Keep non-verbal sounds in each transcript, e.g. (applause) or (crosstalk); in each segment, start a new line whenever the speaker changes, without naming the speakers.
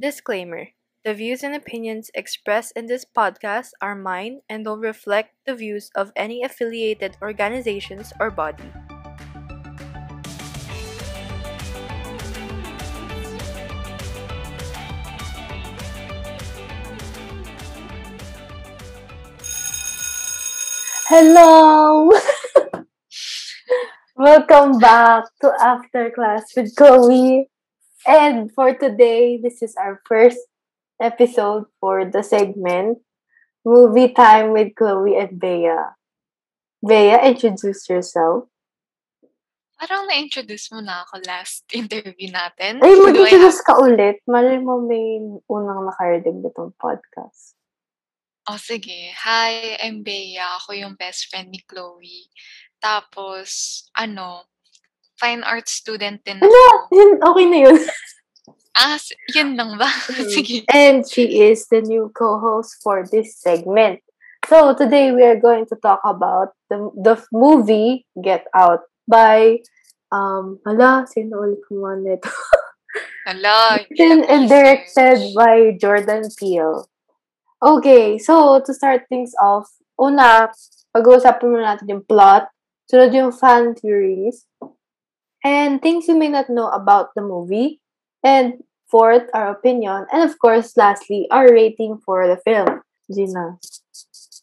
Disclaimer The views and opinions expressed in this podcast are mine and don't reflect the views of any affiliated organizations or body. Hello! (laughs) Welcome back to After Class with Chloe. And for today, this is our first episode for the segment Movie Time with Chloe and Bea. Bea, introduce yourself.
Parang na-introduce mo na ako last (laughs) interview natin.
Ay, mag-introduce ka ulit. Malay mo may unang nakarinig nitong podcast.
Oh, sige. Hi, I'm Bea. Ako yung best friend ni Chloe. Tapos, ano, fine arts student din
Ano? okay na yun.
Ah, yun lang ba? (laughs) sige.
And she is the new co-host for this segment. So today we are going to talk about the the movie Get Out by um hala, sino ulit kumuha nito? (laughs)
Hala,
Written and directed by Jordan Peele. Okay, so to start things off, una, pag-uusapan muna natin yung plot, sunod yung fan theories, and things you may not know about the movie, and fourth, our opinion, and of course, lastly, our rating for the film. Gina.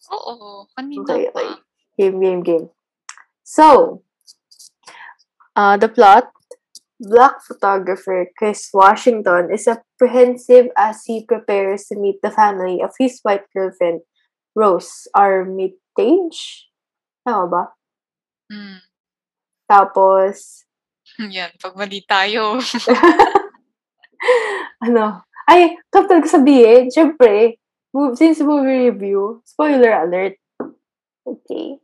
Oo, kanina
Okay, okay. Game, game, game. So, uh, the plot Black photographer Chris Washington is apprehensive as he prepares to meet the family of his white girlfriend, Rose Armitage. Tama ba?
Hmm.
Tapos, (laughs)
Yan, pag mali tayo. (laughs)
ano, ay, kapag sabihin, syempre, since movie review, spoiler alert. Okay.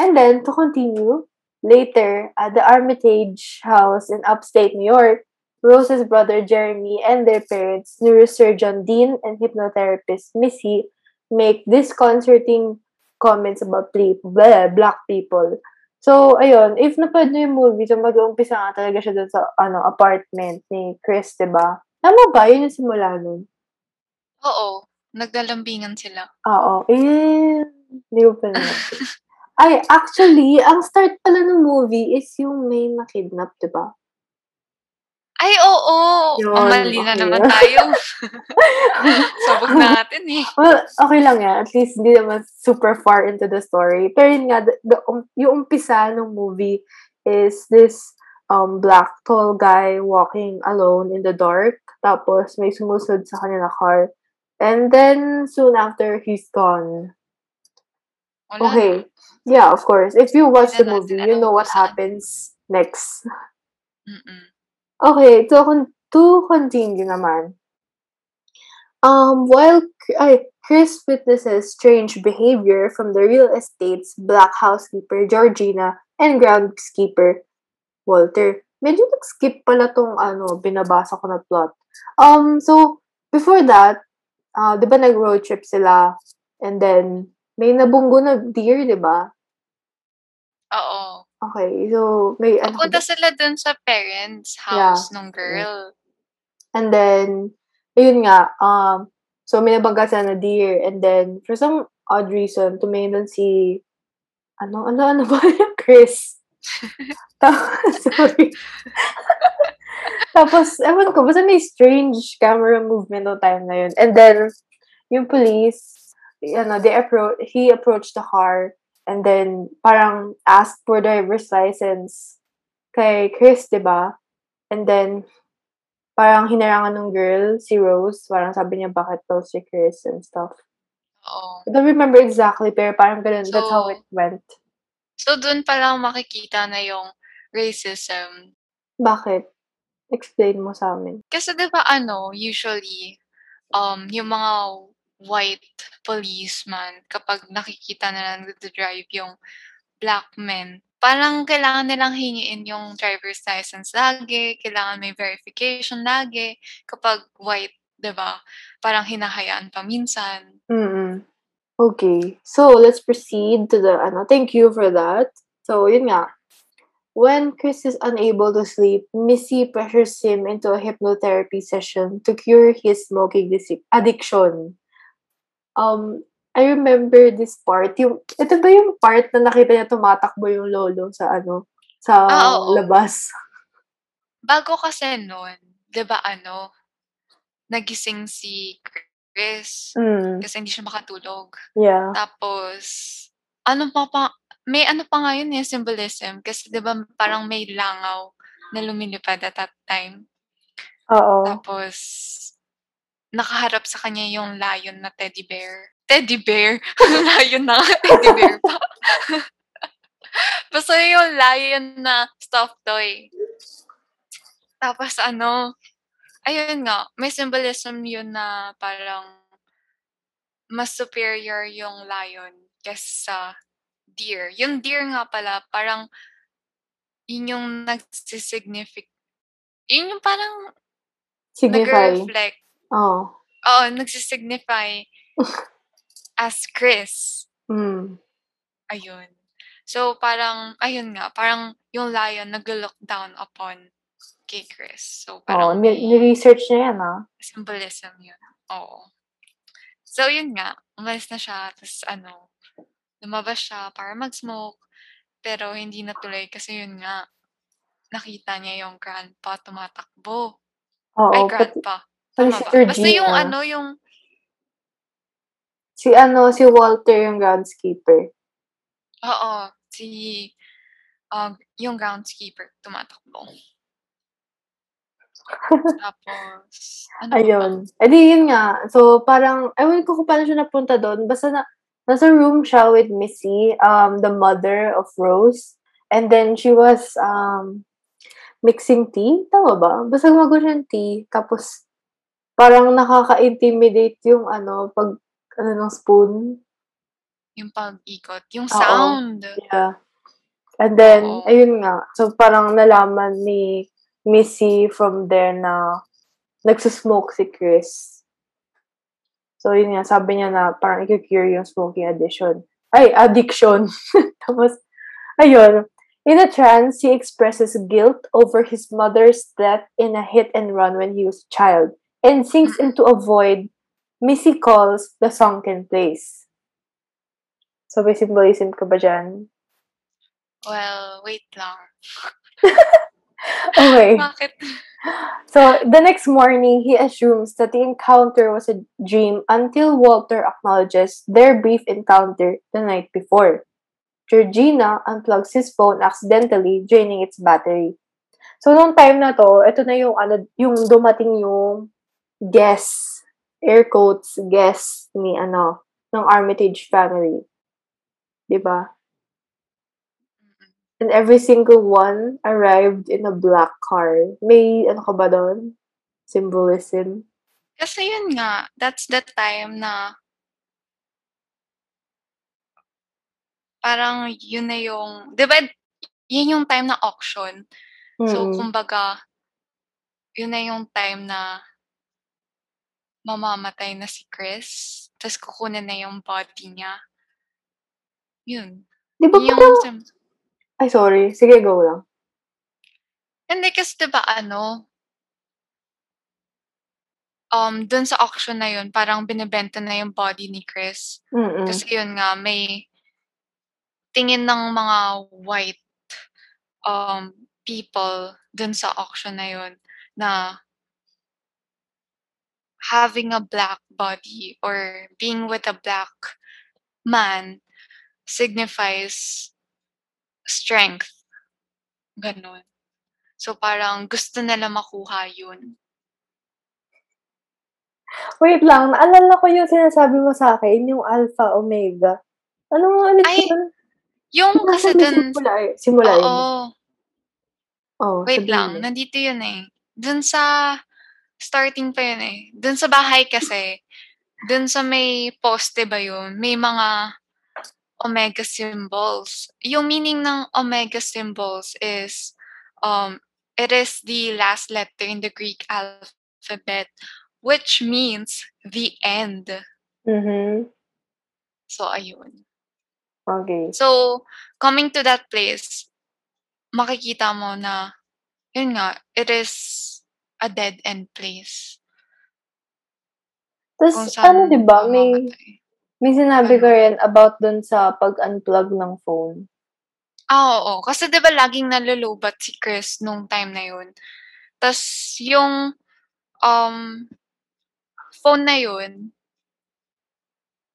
And then, to continue, later, at the Armitage house in upstate New York, Rose's brother Jeremy and their parents, neurosurgeon Dean and hypnotherapist Missy, make disconcerting comments about ple- bleh, black people. So, ayun, if napad na yung movie, so mag-uumpisa nga talaga siya dun sa ano, apartment ni Chris, diba? Tama ba? Yun yung simula nun.
Oo, naglalambingan sila.
Oo. Eh, hindi ko pa naman. (laughs) Ay, actually, ang start pala ng movie is yung may na-kidnap, diba?
Ay, oo!
Yun,
oh, mali na
okay.
naman tayo. (laughs) Sabog natin eh.
Well, okay lang yan. At least, hindi naman super far into the story. Pero yun nga, the, the, um, yung umpisa ng movie is this um black tall guy walking alone in the dark. Tapos, may sumusod sa kanya na car. And then, soon after, he's gone.
Wala
Okay. Yeah, of course. If you watch the movie, you know what happens next.
Mm-mm.
Okay, to, con- to continue naman. Um, while ay, Chris witnesses strange behavior from the real estate's black housekeeper Georgina and groundskeeper Walter. Medyo nag-skip pala tong ano, binabasa ko na plot. Um, so, before that, uh, di ba nag-road trip sila? And then, may nabunggo na deer, di ba?
Oo.
Okay, so, may ano
Papunta sila dun sa parents' house ng girl.
And then, ayun nga, um, so may nabangga sila na deer. And then, for some odd reason, tumingin si, ano, ano, ano ba (laughs) yung Chris? (laughs) Tapos, (laughs) sorry. Tapos, ewan ko, basta may strange camera movement no time na yun. And then, yung police, ano, they appro- he approached the car and then parang asked for driver's license kay Chris, di ba? And then, parang hinarangan ng girl, si Rose, parang sabi niya bakit daw si Chris and stuff.
Oo.
I don't remember exactly, pero parang ganun, that's how
So-
it went.
So, dun pa lang makikita na yung racism.
Bakit? Explain mo sa amin.
Kasi di ba ano, usually, um, yung mga white policeman, kapag nakikita na nag-drive yung black men, parang kailangan nilang hingiin yung driver's license lagi, kailangan may verification lagi, kapag white, di ba? Parang hinahayaan pa minsan.
mm Okay. So, let's proceed to the, ano, thank you for that. So, yun nga. when Chris is unable to sleep, Missy pressures him into a hypnotherapy session to cure his smoking addiction. Um, I remember this part. Yung, ito ba yung part na nakita niya tumatakbo yung lolo sa ano? Sa
Ah, oo.
labas.
Bago kasi nun, 'di ba ano, nagising si Chris
Mm,
kasi hindi siya makatulog.
yeah.
Tapos, ano pa pa, may ano pa nga yun eh, symbolism. Kasi 'di ba parang may langaw na lumilipad at that time.
Oo.
Tapos, nakaharap sa kanya yung lion na teddy bear. Teddy bear? (laughs) lion na teddy bear pa. (laughs) Basta yung lion na stuffed toy. Tapos ano, ayun nga, may symbolism yun na parang mas superior yung lion kesa deer. Yung deer nga pala, parang yun yung nagsisignify, yun yung parang
Signify.
nag-reflect.
Oo.
Oo, nagsisignify (laughs) as Chris.
Mm.
Ayun. So, parang, ayun nga, parang yung lion nag-look down upon kay Chris. So, parang may
ni-research niya yan, ah.
symbolism yun. Oo. So, yun nga, umalis na siya, tapos ano, lumabas siya para mag-smoke, pero hindi natuloy kasi yun nga, nakita niya yung grandpa tumatakbo. Ay,
Oo, pati,
grandpa.
pati
Tama
si
ba? Basta yung
Georgina.
ano, yung,
Si ano, si Walter yung groundskeeper.
oo, si, uh, yung groundskeeper tumatakbo. (laughs) Tapos, ano?
Ayun. Eh di yun nga. So, parang, ewan ko kung paano siya napunta doon. Basta na, nasa room siya with Missy, um, the mother of Rose. And then, she was, um, mixing tea. Tama ba? Basta gumagawa siya ng tea. Tapos, parang nakaka-intimidate yung, ano, pag, ano, ng spoon.
Yung pag-ikot. Yung
Oo.
sound.
Yeah. And then,
Oo.
ayun nga. So, parang nalaman ni Missy from there na nagsusmoke si Chris. So, yun nga. Sabi niya na parang i-cure yung smoking addiction. Ay, addiction. (laughs) Tapos, ayun. In a trance, he expresses guilt over his mother's death in a hit and run when he was a child and sinks into a void Missy calls the sunken place. So, may symbolism ka ba dyan?
Well, wait lang. (laughs)
Okay. (laughs)
Bakit?
So, the next morning, he assumes that the encounter was a dream until Walter acknowledges their brief encounter the night before. Georgina unplugs his phone accidentally, draining its battery. So, nung time na to, ito na yung, ano, yung dumating yung guest, air quotes, guest ni, ano, ng Armitage family. Diba?
Mm-mm.
And every single one arrived in a black car. May, ano ka ba doon? Symbolism.
Kasi yun nga, that's the time na parang yun na yung, di ba, yun yung time na auction. So,
Mm-mm.
kumbaga, yun na yung time na mamamatay na si Chris. Tapos kukunin na yung body niya. Yun.
Di ba
Yun yung,
parang... Ay, sorry. Sige, go lang.
hindi kasi di ba ano, um, dun sa auction na yun, parang binibenta na yung body ni Chris.
Mm-mm.
Kasi yun nga, may tingin ng mga white um, people dun sa auction na yun na having a black body or being with a black man signifies strength. Ganon. So parang gusto nila makuha yun.
Wait lang. Naalala ko yung sinasabi mo sa akin, yung alpha, omega. Ano nga ulit
Ay,
yun?
Yung
Ano
kasi dun,
Simula, eh. Simula yun.
oo,
Oh,
wait lang,
mo.
nandito yun eh. Dun sa, starting pa yun eh. Dun sa bahay kasi, dun sa may poste ba yun, may mga omega symbols. Yung meaning ng omega symbols is, um, it is the last letter in the Greek alphabet, which means the end.
Mhm.
So, ayun.
Okay.
So, coming to that place, makikita mo na, yun nga, it is a dead end place.
Tapos, ano, di ba, may, may sinabi
Ano?
ka rin about dun sa pag-unplug ng phone.
Ah, oo. Kasi 'di ba laging nalulubat si Chris nung time na yun. Tas yung um phone na yun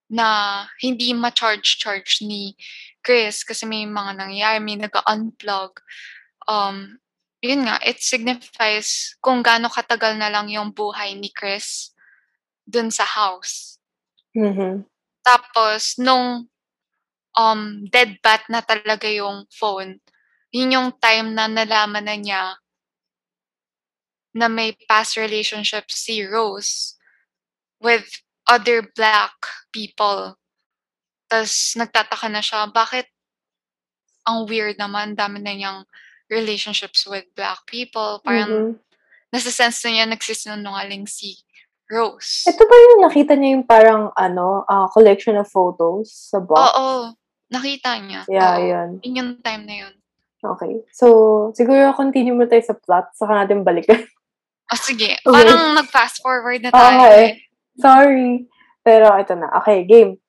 na hindi ma-charge-charge ni Chris kasi may mga nangyayari, may nag-unplug. Um, yun nga, it signifies kung gaano katagal na lang yung buhay ni Chris dun sa house.
Mhm.
Tapos, nung um, dead bat na talaga yung phone, yun yung time na nalaman na niya na may past relationship si Rose with other black people. Tapos, nagtataka na siya, bakit ang weird naman, dami na niyang relationships with black people. Parang,
Mhm.
nasa sense na niya nagsisinungaling si Rose.
Ito ba yung nakita niya yung parang, ano, ah, collection of photos sa box?
Oo, nakita niya.
Yeah,
Oo.
yun.
Yun yung time na yun.
Okay. So, siguro continue mo tayo sa plot, saka natin balikan.
Ah, sige. (laughs)
Okay.
Parang nag-fast forward na tayo.
Okay.
eh.
Sorry. Pero ito na. Okay, game.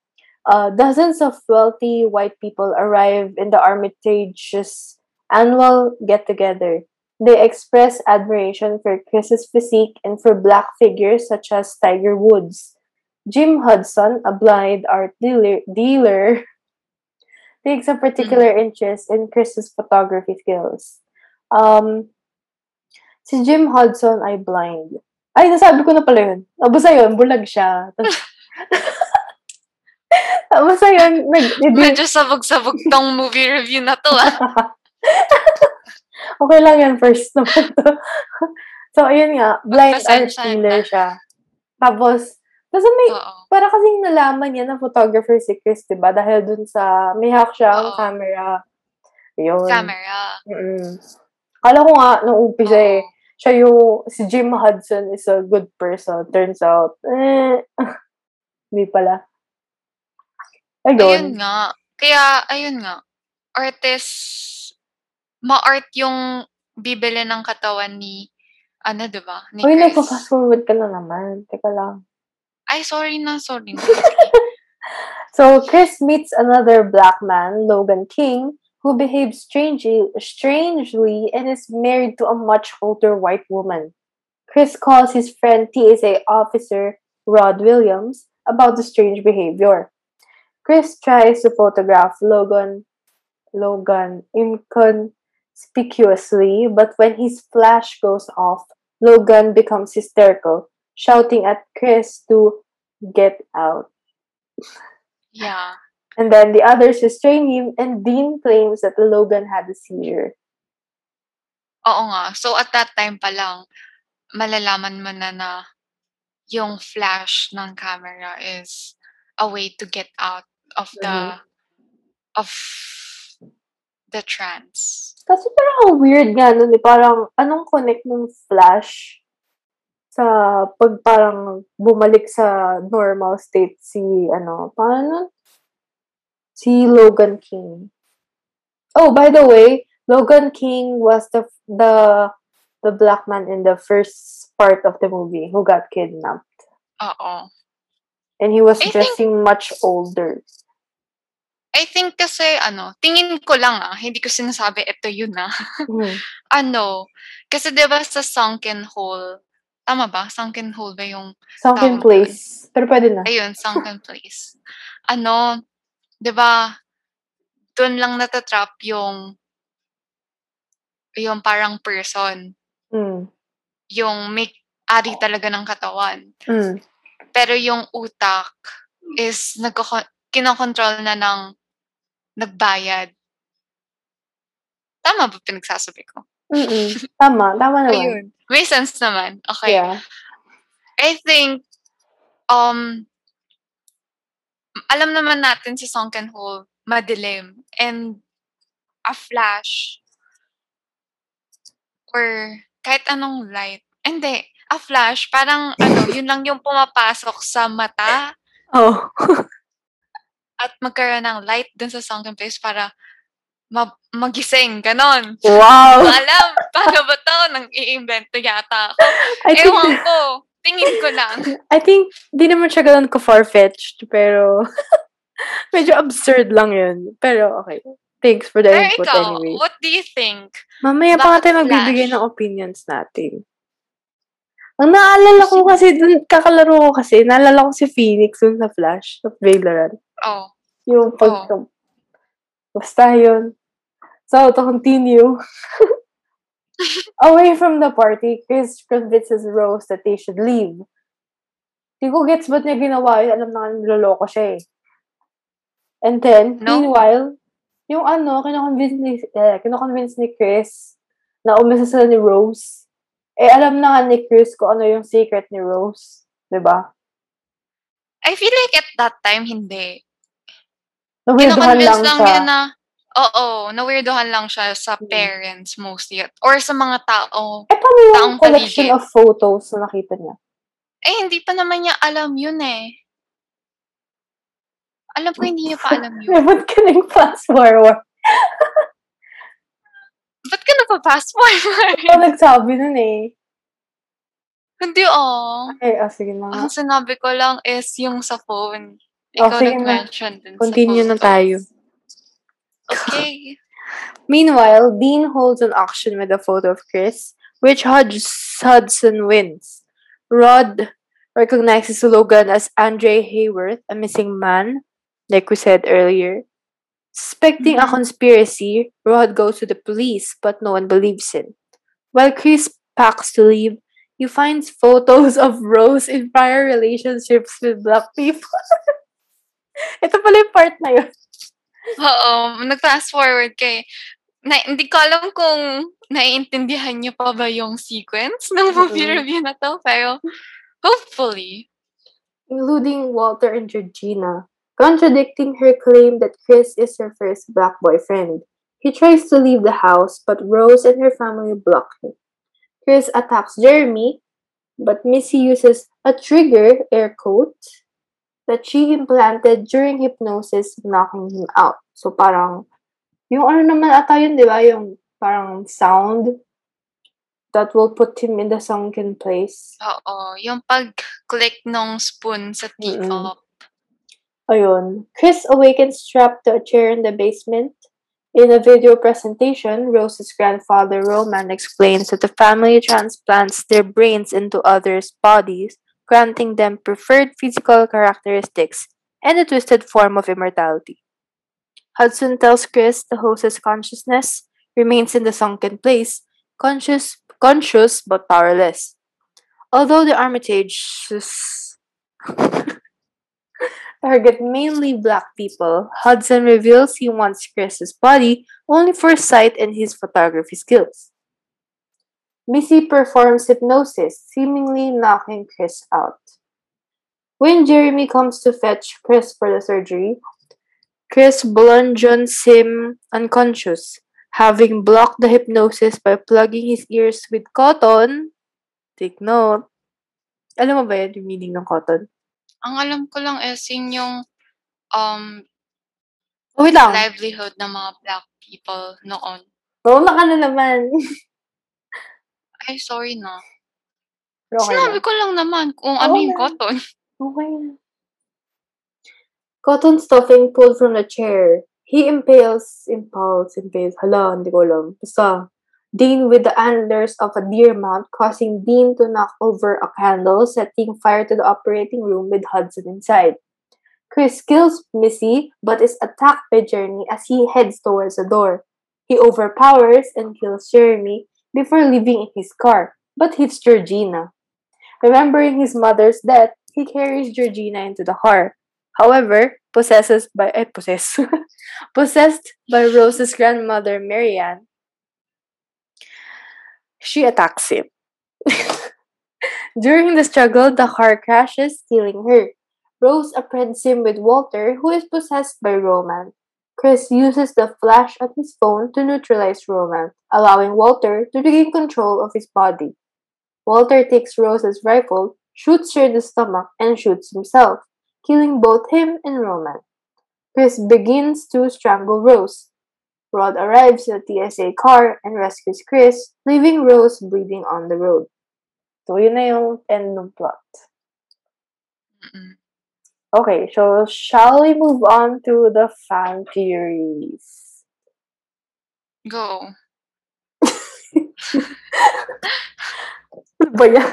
Uh, dozens of wealthy white people arrive in the Armitage's annual get-together. They express admiration for Chris's physique and for black figures such as Tiger Woods. Jim Hudson, a blind art dealer, dealer (laughs) takes a particular interest in Chris's photography skills. Um, si Jim Hudson ay blind. Ay, nasabi ko na pala yun. Basta yun, bulag siya. Basta (laughs) (laughs) yun, nag,
Medyo sabog-sabog tong movie review na to ah. (laughs)
okay lang yan, first (laughs) naman to. so, ayun nga, blind art
Pasensya
dealer siya. Tapos, kasi may, para kasing nalaman niya na photographer si Chris, diba? Dahil dun sa, may hack siyang
Oo.
camera. Yun.
Camera.
Mm-mm. Kala ko nga, nung umpisa eh, siya yung, si Jim Hudson is a good person. Turns out, eh, (laughs) hindi pala.
Ayun
Ayun.
nga. Kaya, ayun nga. Artist, ma-art yung bibili ng katawan ni, ano, diba? Ni
Uy, nagpa-fast forward ka na naman. Teka lang.
Ay, sorry na, sorry na. (laughs)
So, Chris meets another black man, Logan King, who behaves strangely, strangely and is married to a much older white woman. Chris calls his friend TSA officer Rod Williams about the strange behavior. Chris tries to photograph Logan Logan inconspicuously, but when his flash goes off, Logan becomes hysterical, shouting at Chris to get out.
yeah.
And then the others restrain him, and Dean claims that Logan had a seizure.
Oo nga. So, at that time pa lang, malalaman mo na na yung flash ng camera is a way to get out of the of the trance.
Kasi parang ang weird nga nun eh. Parang, anong connect ng flash sa pag parang bumalik sa normal state si, ano, paano? Si Logan King. Oh, by the way, Logan King was the the the black man in the first part of the movie who got kidnapped.
Oo.
And he was
I think-
dressing much older.
I think kasi, ano, tingin ko lang ah, hindi ko sinasabi ito yun ah.
Mhm. (laughs)
ano, kasi di ba sa sunken hole, tama ba? Sunken hole ba yung,
Sunken place. Pero pwede na.
ayun, sunken (laughs) place. Ano, di ba, doon lang natatrap yung, yung parang person,
Mm.
yung may ari talaga ng katawan.
Mm.
Pero yung utak is nagko kinokontrol na ng nagbayad. Tama ba pinagsasabi ko?
Mm-mm. Tama. Tama (laughs) naman.
Ayun. May sense naman. Okay.
Yeah.
I think, um, alam naman natin si Sunken Hole, madilim. And a flash or kahit anong light. Hindi. A flash, parang ano, yun lang yung pumapasok sa mata
Oh. (laughs)
at magkaroon ng light dun sa sunken place para ma- magising, ganon.
Wow!
Alam, (laughs) paano ba to? Nang i-invento yata ako.
I think,
Ewan ko. Tingin ko lang. (laughs)
I think, di naman siya ganun ka far-fetched, pero (laughs) medyo absurd lang yun. Pero okay. Thanks for the
Pero
input
ikaw,
anyway.
what do you think?
Mamaya pa tayo magbibigay ng opinions natin. Ang naalala ko kasi, dun, kakalaro ko kasi, naalala ko si Phoenix dun sa Flash, sa Valorant.
Oh,
Yung pag... Basta yun. So, to continue. (laughs) Away from the party, Chris convinces Rose that they should leave. Di ko gets ba't niya ginawa yun. Alam na nga niloloko siya eh. And then,
No.
meanwhile, yung ano, kinoconvince ni, eh, kinoconvince ni Chris na umisa sila ni Rose. Eh, alam na nga ni Chris kung ano yung secret ni Rose. ba?
I feel like at that time, hindi. Kinoconvince
lang
lang
siya.
na, oo, nawirdohan lang siya sa
Mm.
parents mostly. Or sa mga tao.
Eh, paano yung collection
paligid.
of photos na nakita niya?
Eh, hindi pa naman niya alam yun eh. Alam ko hindi niya pa alam (laughs) yun.
Ba't ka nag-fast forward? (laughs)
Ba't ka nagpa-fast forward? (laughs)
Ikaw nagsabi nun eh.
hindi oh.
Eh, ah, sige na.
Ang sinabi ko lang is yung sa phone.
Oh,
Ikaw
sige na.
nag-mention din
Continue na tayo.
Okay. (laughs)
Meanwhile, Dean holds an auction with a photo of Chris, which Hudson wins. Rod recognizes Logan as Andre Hayworth, a missing man, like we said earlier. Suspecting a
Mhm.
conspiracy, Rod goes to the police, but no one believes him. While Chris packs to leave, he finds photos of Rose in prior relationships with black people. (laughs) Ito pala yung part na yun.
Oo, nag-fast forward kay na, hindi ko alam kung naiintindihan niyo pa ba yung sequence ng movie
Mm-mm.
review na to, pero hopefully.
including Walter and Georgina, contradicting her claim that Chris is her first black boyfriend. He tries to leave the house, but Rose and her family block him. Chris attacks Jeremy, but Missy uses a trigger, air quote, that she implanted during hypnosis, knocking him out. So parang, yung ano naman ata yun, di ba? Yung parang sound that will put him in the sunken place.
Oo, yung pag-click nung spoon sa teacup.
Ayun. Chris awakens trapped to a chair in the basement. In a video presentation, Rose's grandfather Roman explains that the family transplants their brains into others' bodies, granting them preferred physical characteristics and a twisted form of immortality. Hudson tells Chris the host's consciousness remains in the sunken place, conscious, conscious but powerless. Although the Armitages target mainly black people, Hudson reveals he wants Chris's body only for sight and his photography skills. Missy performs hypnosis, seemingly knocking Chris out. When Jeremy comes to fetch Chris for the surgery, Chris bludgeons him unconscious, having blocked the hypnosis by plugging his ears with cotton. Take note. Alam mo ba yan, yung meaning ng cotton?
Ang alam ko lang is yun yung um,
Oh, wait lang.
livelihood ng mga black people noon.
Nauna ka na naman. (laughs)
Ay, sorry na.
Pero okay
Sinabi
lang.
ko lang naman kung ano
Oo
yung
nga.
cotton.
Okay. Cotton stuffing pulled from the chair. He impales, impales, impales. Hala, hindi ko alam. Basta, Dean with the antlers of a deer mount, causing Dean to knock over a candle, setting fire to the operating room with Hudson inside. Chris kills Missy, but is attacked by Jeremy as he heads towards the door. He overpowers and kills Jeremy before leaving in his car, but hits Georgina. Remembering his mother's death, he carries Georgina into the car. However, possesses by eh, possess, (laughs) possessed by Rose's grandmother Marianne, she attacks him. (laughs) During the struggle, the car crashes, killing her. Rose apprehends him with Walter, who is possessed by Roman. Chris uses the flash on his phone to neutralize Roman, allowing Walter to regain control of his body. Walter takes Rose's rifle, shoots her in the stomach, and shoots himself, killing both him and Roman. Chris begins to strangle Rose. Rod arrives at the TSA car and rescues Chris, leaving Rose bleeding on the road. So, yun na yung end ng plot.
Mm-mm.
Okay, so shall we move on to the fan theories?
Go. (laughs)
Ba yan?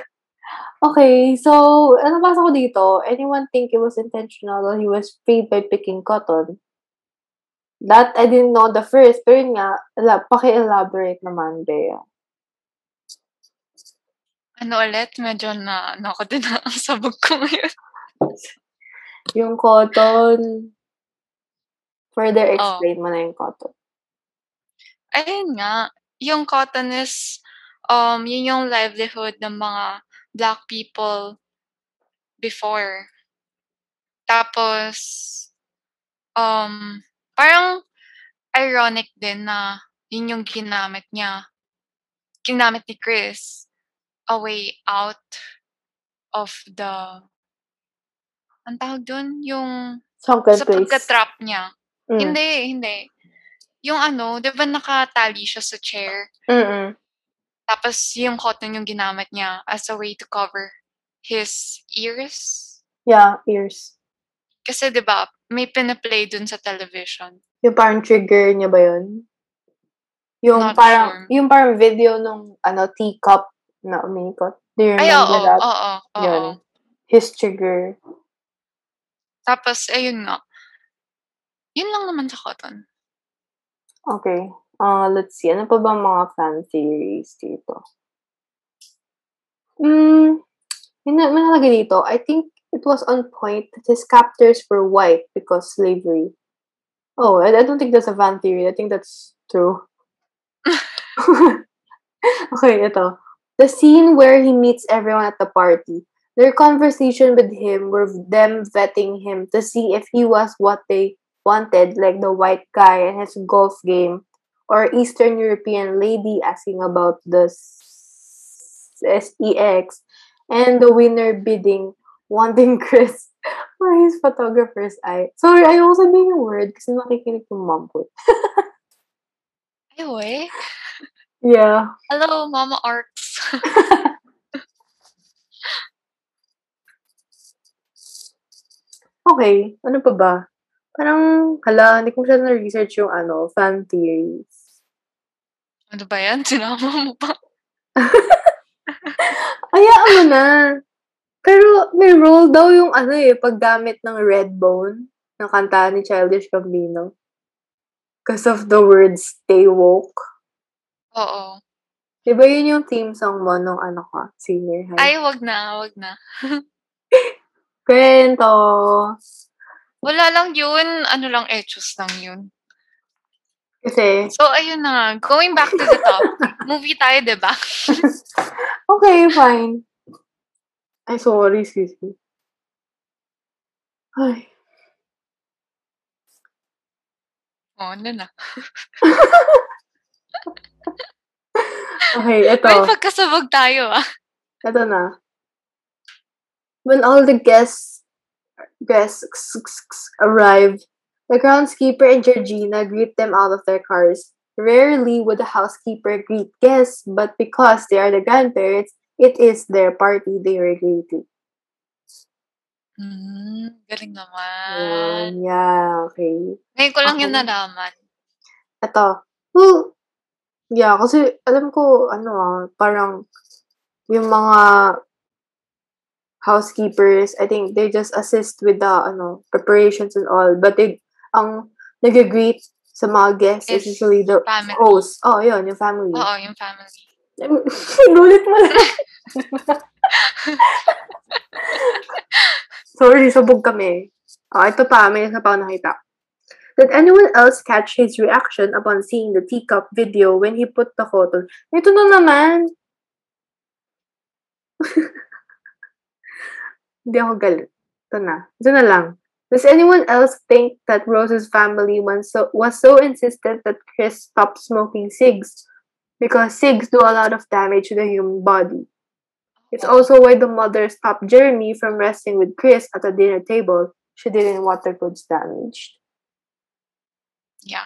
Okay, so, ano basa ko dito? Anyone think it was intentional that he was paid by picking cotton? That, I didn't know the first, pero yun nga, paki-elaborate naman, Bea.
Ano ulit? Medyo na, ano ako din (laughs) ang sabog ko ngayon.
Yung cotton, further
Oh.
explain mo na yung cotton.
Ayun nga, yung cotton is, um, yun yung livelihood ng mga black people before. Tapos, um, parang ironic din na yun yung ginamit niya. Ginamit ni Chris a way out of the ang tawag dun? Yung
Sunken
sa pagka-trap niya.
Mm.
Hindi, hindi. Yung ano, di ba nakatali siya sa chair?
Mm-mm.
Tapos yung cotton yung ginamit niya as a way to cover his ears.
Yeah, ears.
Kasi di ba may pinaplay dun sa television.
Yung parang trigger niya ba yun? Yung
Not
parang,
sure.
yung parang video nung, ano, teacup na umikot. Do you
Ay, oo, oo, oo.
Yun. His trigger.
Tapos, ayun nga. Yun lang naman sa cotton.
Okay. Uh, let's see. Ano pa ba mga fan theories dito? Hmm, may, na- may nalagay dito. I think it was on point that his captors were white because slavery. Oh, I, I don't think that's a fan theory. I think that's true. (laughs) okay, ito. The scene where he meets everyone at the party. Their conversation with him were them vetting him to see if he was what they wanted, like the white guy and his golf game, or Eastern European lady asking about the SEX, and the winner bidding, wanting (laughs) Chris for his photographer's eye. Sorry, ayoko sabihin yung word kasi nakikinig yung mom ko.
Ay, we.
Yeah.
Hello, Mama Arts. (laughs)
Okay, ano pa ba? Parang, hala, hindi ko siya na-research yung ano, fan theories.
ano ba yan? Sinama mo pa? (laughs)
Ayaan mo na. Pero may role daw yung ano eh, paggamit ng Redbone ng kanta ni Childish Gambino. Because of the words stay woke.
Oo.
Diba yun yung theme song mo nung ano ka, senior high?
Ay, wag na, wag na. (laughs)
Kwento.
Wala lang yun. Ano lang, etos lang yun.
Kasi,
So, ayun na nga. Going back to the topic. (laughs) movie tayo, di ba?
okay, fine. Ay, sorry, excuse me. Ay.
Oh, ano na.
Okay, eto.
Well, pagkasabog tayo, ah.
Ito na. When all the guests guests arrive, the groundskeeper and Georgina greet them out of their cars. Rarely would the housekeeper greet guests, but because they are the grandparents, it is their party they were greeting.
Hmm, galing naman.
Ayan, yeah, okay.
Ngayon ko lang yun
Ako.
nalaman.
Ito. Well, yeah, kasi alam ko, ano ah, parang yung mga housekeepers, I think they just assist with the, ano, preparations and all. But they, ang nag-greet sa mga guests is
Is
usually the
family.
host. Oh, yun, yung family.
Oo, yung family.
Gulit mo lang. Sorry, sabog kami. Oh, ito pa, may isa pa ako nakita. Did anyone else catch his reaction upon seeing the teacup video when he put the photo? Ito na naman. (laughs) Hindi ako galit. Ito na. Ito na lang. Does anyone else think that Rose's family was so, was so insistent that Chris stopped smoking cigs? Because cigs do a lot of damage to the human body. It's also why the mother stopped Jeremy from resting with Chris at the dinner table. She didn't want the goods damaged.
Yeah.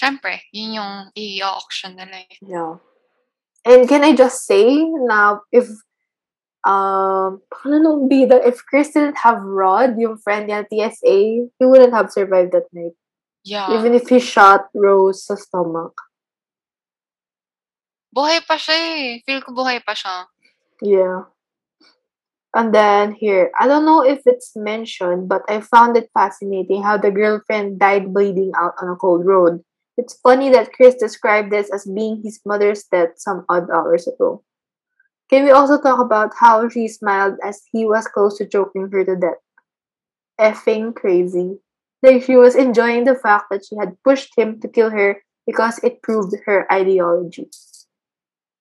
syempre, yun yung i-auction nila eh.
Yeah. And can I just say na if um paano nung bida if Chris didn't have Rod, yung friend niya TSA, he wouldn't have survived that night.
Yeah.
Even if he shot Rose sa stomach.
Buhay pa siya eh. Feel ko buhay pa siya.
Yeah. And then here, I don't know if it's mentioned, but I found it fascinating how the girlfriend died bleeding out on a cold road. It's funny that Chris described this as being his mother's death some odd hours ago. Can we also talk about how she smiled as he was close to choking her to death? Effing crazy. Like she was enjoying the fact that she had pushed him to kill her because it proved her ideology.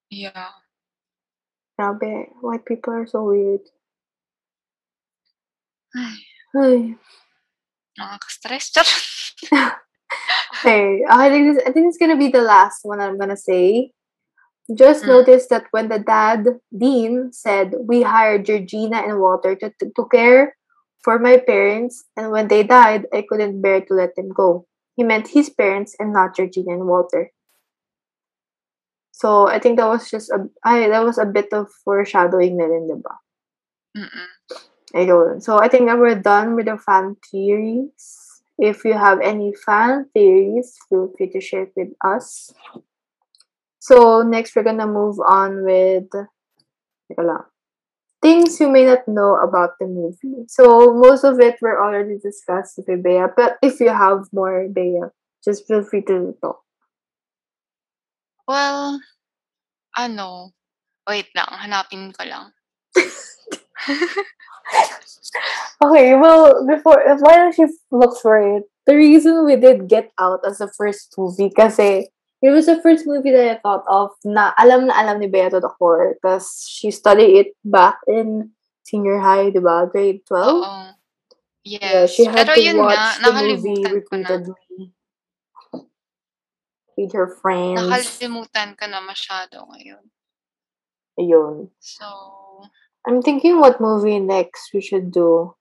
Yeah.
Grabe, white people are so weird. (sighs)
Ay. nakaka-stress. Char.
Okay, I think this, I think it's gonna be the last one I'm gonna say. Just
Mm.
notice that when the dad Dean said we hired Georgina and Walter to, to to care for my parents, and when they died, I couldn't bear to let them go. He meant his parents and not Georgina and Walter. So I think that was just a I that was a bit of foreshadowing na rin, diba?
Mm-mm.
Ayun. So, I think that we're done with the fan theories. If you have any fan theories, feel free to share it with us. So, next we're gonna move on with lang. things you may not know about the movie. So, most of it were already discussed with Bea, but if you have more, Bea, just feel free to talk.
Well, ano, wait lang, hanapin ko lang. (laughs)
Okay, well, before while she looks for it, the reason we did Get Out as the first movie kasi it was the first movie that I thought of na alam na alam ni Bea to the core because she studied it back in senior high, di ba? Grade 12?
Oo.
Yeah,
Yes.
she had
Pero
to watch
nga,
the movie
na.
repeatedly with her friends.
Nakalimutan ko na masyado ngayon.
Ayun.
So,
I'm thinking what movie next we should do.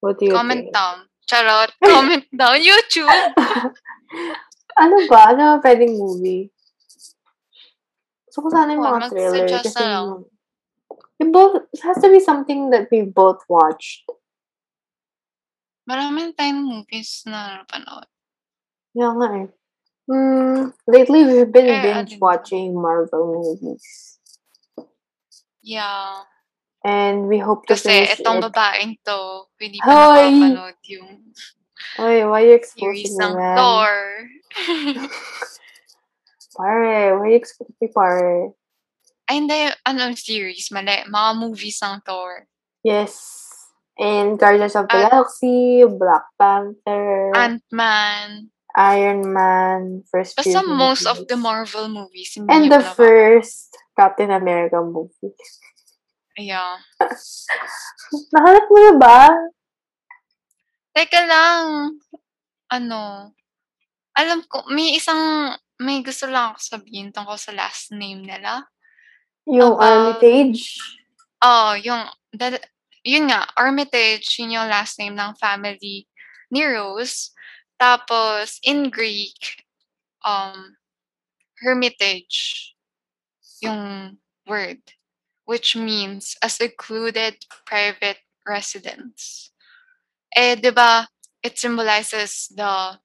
What do you
comment
think?
down. Charot. (laughs) Comment down. YouTube. (laughs)
ano ba? Ano ba pwedeng movie? Gusto ko sana yung mga thriller. Kasi
na lang.
yung- both, it has to be something that we both watched.
Maraming tayong movies na napanood.
Yeah nga eh. Hmm, lately, we've been
Eh,
binge watching Marvel movies.
Yeah.
And we hope to
Kasi
finish
itong
it.
babaeng to, hindi pa
Hoy!
nakapanood yung
Oy, why you
series
exposing me,
ng
man?
Thor. (laughs)
Pare, why you exposing me, pare?
Ay, hindi. Ano series? Mali. Mga movies ng Thor.
Yes. And Guardians of the Galaxy, Black Panther,
Ant-Man.
Iron Man, first
Basta
few
most of the
movies.
Marvel movies. Hindi
And the first Captain America movie.
Yeah. (laughs)
Nahanap mo na ba?
Teka lang. Ano? Alam ko, may isang, may gusto lang ako sabihin tungkol sa last name nila.
Yung
About-
Armitage.
Oh, yung, that, yun nga, Armitage, yun yung last name ng family ni Rose. Tapos, in Greek, um, Hermitage, yung word, which means a secluded private residence. Eh, di ba, it symbolizes the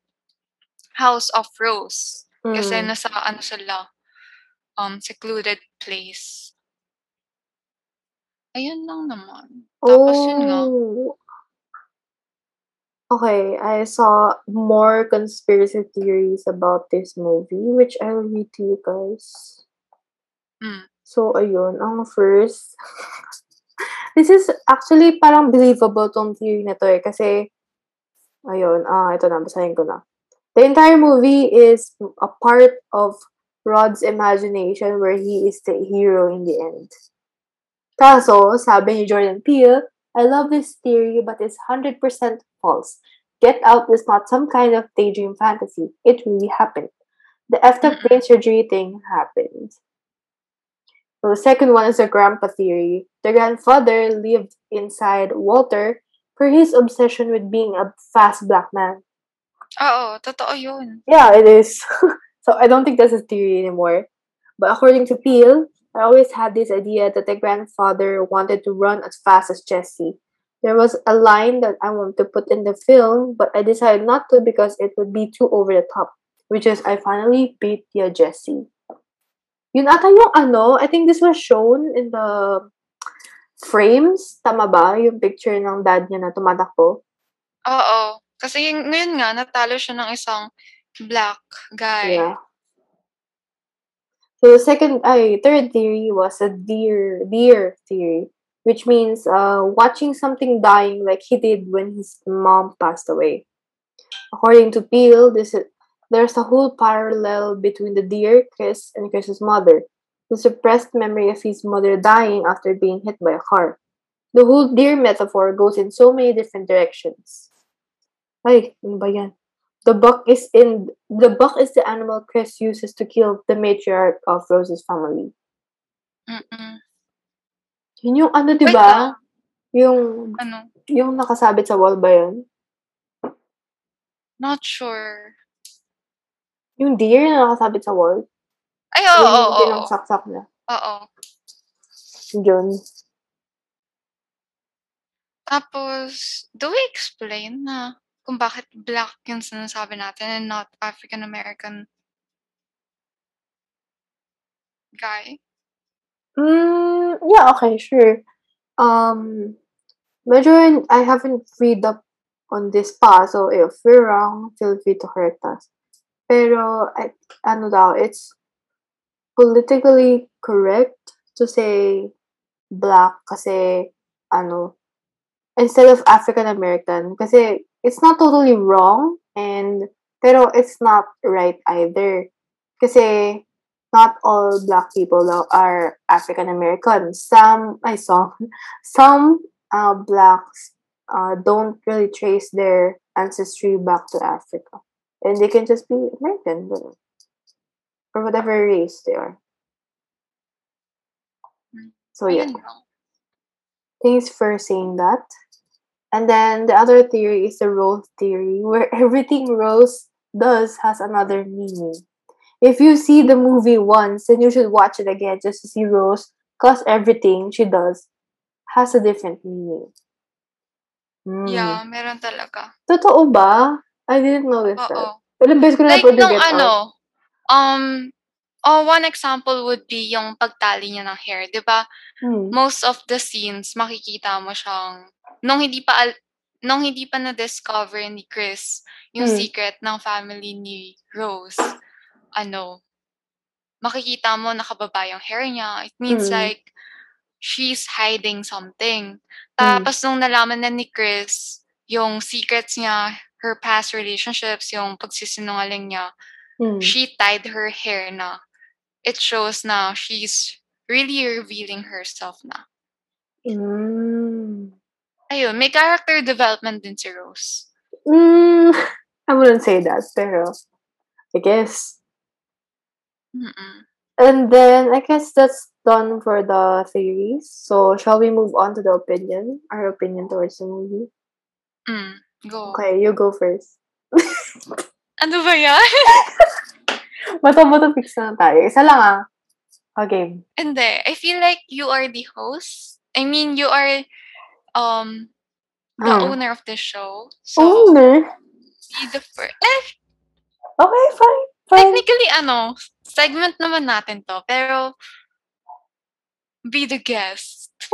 house of Rose. Kasi
Mm.
nasa, ano sila, um, secluded place. Ayun lang naman. Tapos yun nga.
Okay, I saw more conspiracy theories about this movie, which I'll read to you guys.
Mm.
So, ayun, ang first, (laughs) this is actually parang believable tong theory na to eh, kasi, ayun, ah, ito na, basahin ko na. The entire movie is a part of Rod's imagination where he is the hero in the end. Kaso, sabi ni Jordan Peele, I love this theory but it's 100% false. Get Out is not some kind of daydream fantasy. It really happened. The effed brain surgery thing happened. So the second one is the grandpa theory. The grandfather lived inside Walter for his obsession with being a fast black man.
Oo, totoo yun.
Yeah, it is. (laughs) so I don't think that's a theory anymore. But according to Peel, I always had this idea that the grandfather wanted to run as fast as Jesse. There was a line that I wanted to put in the film, but I decided not to because it would be too over the top, which is I finally beat the Jesse. Yun ata yung ano, I think this was shown in the frames. Tama ba? Yung picture ng dad niya na tumatakbo.
Oo. Kasi yung, ngayon nga, natalo siya ng isang black guy.
Yeah. So the second, ay, third theory was a deer, deer theory, which means uh, watching something dying like he did when his mom passed away. According to Peel, this is, there's a whole parallel between the deer, Chris, and Chris's mother, the suppressed memory of his mother dying after being hit by a car. The whole deer metaphor goes in so many different directions. Ay, ano ba yan? The buck is in the buck is the animal Chris uses to kill the matriarch of Rose's family.
Mm-mm.
Yun yung ano, di ba?
lang.
Yung,
Ano?
yung nakasabit sa wall ba yun?
Not sure.
Yung deer na nakasabit sa wall?
Ay, oo,
yung
oo, oo.
pinang-saksak na.
Oo.
Yun.
Tapos, do we explain na kung bakit black yung sinasabi natin and not African-American guy?
Mm, yeah, okay, sure. Um, medyo I haven't read up on this pa, so if we're wrong, feel free to correct us. Pero, I, ano daw, it's politically correct to say black kasi, ano, instead of African American, kasi it's not totally wrong, and, pero it's not right either. Kasi, not all black people though are African American. Some I saw (laughs) some uh, blacks uh, don't really trace their ancestry back to Africa, and they can just be American or whatever race they are. So yeah, thanks for saying that. And then the other theory is the Rose theory, where (laughs) everything Rose does has another meaning. If you see the movie once, then you should watch it again just to see Rose, because everything she does has a different meaning. Hmm.
Yeah, meron talaga.
Totoo ba? I didn't know that. Ilang beses ko na
Like, nung
Get
ano,
Out.
um, oh, one example would be yung pagtali niya ng hair. 'di ba
Hmm.
Most of the scenes, makikita mo siyang, nung hindi pa, al- nung hindi pa na-discover ni Chris yung
Hmm.
secret ng family ni Rose, ano, makikita mo nakababa yung hair niya. It means
Mm.
like, she's hiding something. Tapos nung nalaman na ni Chris, yung secrets niya, her past relationships, yung pagsisinungaling niya,
Hmm.
she tied her hair na. It shows now she's really revealing herself na.
Mm.
Ayun, may character development din si Rose.
Mm, (laughs) I wouldn't say that, pero I guess.
Mm-mm.
And then I guess that's done for the theories. So shall we move on to the opinion? Our opinion towards the movie.
Mm, go.
Okay, you go first. (laughs)
Ano ba yan? (laughs)
Bato-bato fix na tayo. Isa lang ah. Okay.
Hindi. I feel like you are the host. I mean, you are um the
Ah.
owner of the show. So,
Owner?
be the first. Eh,
Okay, fine. Fine.
technically, ano, segment naman natin to. Pero, be the guest. (laughs)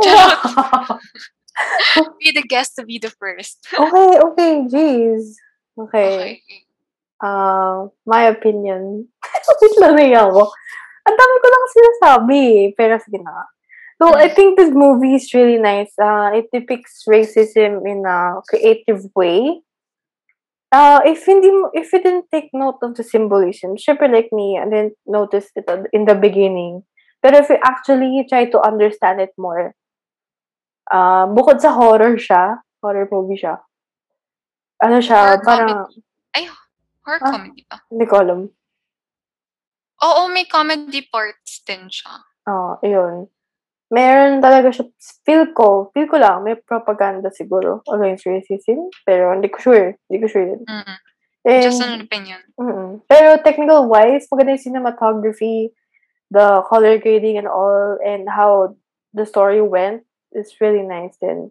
Be the guest to be the first.
okay, okay, jeez. Okay.
Okay.
Uh, my opinion. Wait lang na ako. Ang dami ko lang sinasabi eh. Pero sige na. So, I think this movie is really nice. Uh, it depicts racism in a creative way. Uh, if hindi mo, if you didn't take note of the symbolism, syempre like me, I didn't notice it in the beginning. Pero if you actually try to understand it more, uh, bukod sa horror siya, horror movie siya, ano siya,
Horror
parang,
comedy. Ay, horror
Ah.
comedy ba?
hindi ko alam.
Oo, may comedy parts din siya.
Oo, yun. Meron talaga siya, feel ko, feel ko lang, may propaganda siguro against racism, pero hindi ko sure, hindi ko sure yun.
Mm.
And,
Just an opinion.
mm Pero technical wise, maganda yung cinematography, the color grading and all, and how the story went is really nice din.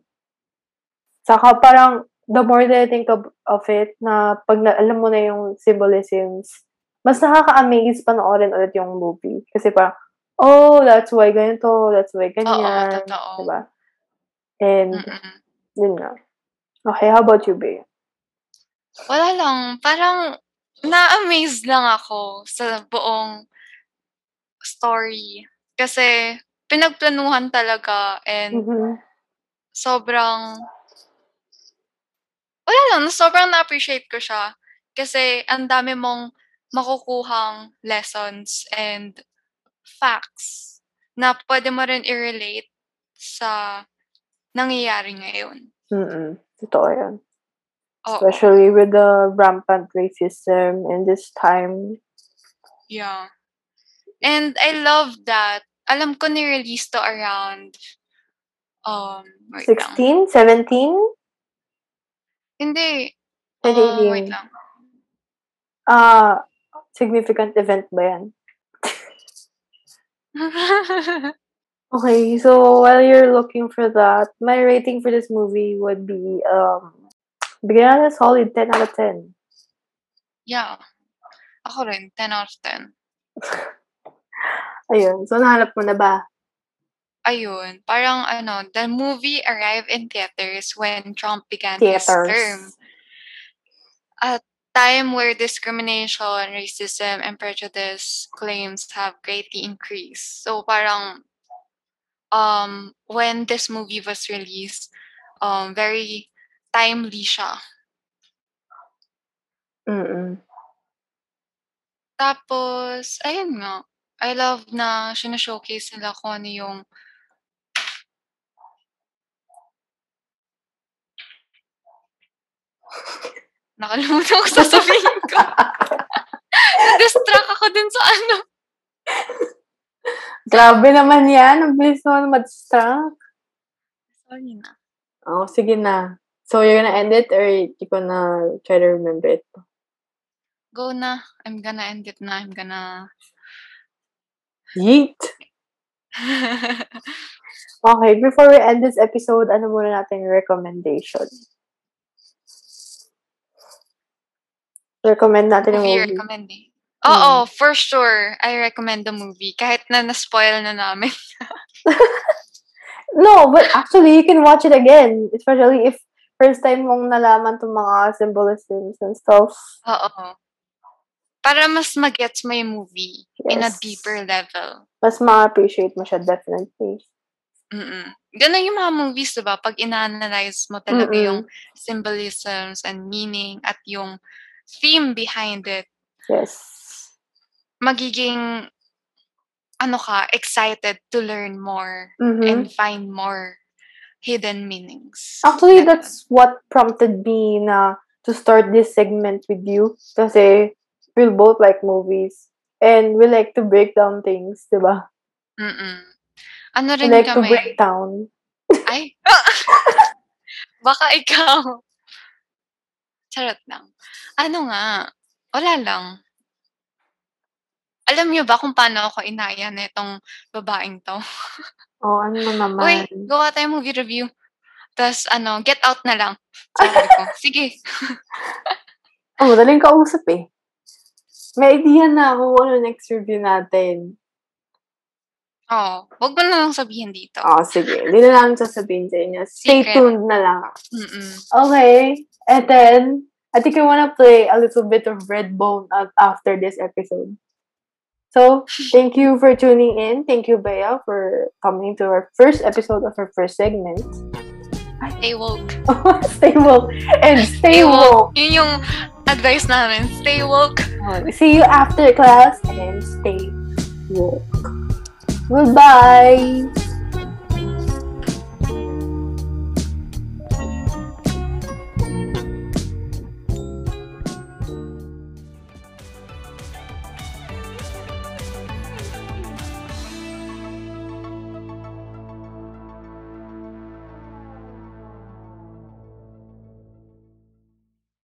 Saka parang, the more that I think of, of it, na pag na, alam mo na yung symbolisms, mas nakaka-amaze panoorin ulit yung movie. Kasi parang, oh, that's why ganito, that's why
Oo,
ganyan.
totoo.
Diba? And,
Mm-mm.
yun nga. Okay, how about you, Bea?
Wala lang. Parang, na-amaze lang ako sa buong story. Kasi, pinagplanuhan talaga and
Mhm.
sobrang, wala lang, sobrang na-appreciate ko siya. Kasi, ang dami mong makukuhang lessons and facts na pwede mo rin i-relate sa nangyayari ngayon.
Mm-mm. Totoo yan.
Oo.
Especially with the rampant racism in this time.
Yeah. And I love that. Alam ko ni-release to around um wait lang.
16? 17?
Hindi.
2018.
Um, wait lang.
Ah, significant event ba yan? (laughs) Okay, so while you're looking for that, my rating for this movie would be, um, bigyan natin solid 10 out of 10.
yeah. Ako rin, 10 out of 10. (laughs)
Ayun, so nahanap mo na ba?
Ayun, parang ano, the movie arrived in theaters when Trump began his term.
Theaters.
Time where discrimination, and racism, and prejudice claims have greatly increased. So parang um when this movie was released, um very timely siya.
Mm-mm.
Tapos, ayun nga, I love na showcase nila kung ano yung Nakalimutan ko sasabihin ko. (laughs) Na-distract ako dun sa ano.
Grabe naman yan. Ang bilis naman mag-struck.
Sorry na.
Oh, sige na. So, you're gonna end it or you gonna try to remember it?
Go na. I'm gonna end it na. I'm gonna...
Yeet! (laughs) Okay, before we end this episode, ano muna natin recommendation? Recommend natin yung
movie recommend eh. Oo, for sure. I recommend the movie. Kahit na na-spoil na namin. (laughs)
No, but actually, you can watch it again. Especially if first time mong nalaman itong mga symbolisms and stuff.
Oo. Para mas magets mo yung movie in a
Yes.
deeper level.
Mas ma-appreciate mo siya, definitely.
Mm-mm. Ganun yung mga movies, diba? Pag ina-analyze mo talaga
Mm-mm.
yung symbolisms and meaning at yung theme behind it,
Yes.
magiging ano ka, excited to learn more
Mhm.
and find more hidden meanings.
Actually, that's what prompted me na to start this segment with you. Kasi we both like movies. And we like to break down things, di ba?
Mm-mm. Ano
We
rin
like to break down.
Ay! (laughs) Baka ikaw. Charot lang. Ano nga? Wala lang. Alam niyo ba kung paano ako inaya na itong babaeng to? (laughs)
Oh, ano na
Uy,
naman.
gawa tayo movie review. Tapos, ano, get out na lang. Sabi ko, (laughs) sige.
Oh, madaling kausap eh. May idea na ako kung ano next review natin.
Oo. Huwag mo na lang sabihin dito.
Oh, sige. Hindi na lang sasabihin sa inyo. Stay
Secret.
tuned na lang.
Mm-mm.
Okay. And then, I think I wanna play a little bit of Redbone after this episode. So, thank you for tuning in. Thank you, Bea, for coming to our first episode of our first segment.
Stay woke. (laughs)
stay woke. And stay woke.
Yun yung advice namin. Stay woke.
See you after class and stay woke. Goodbye.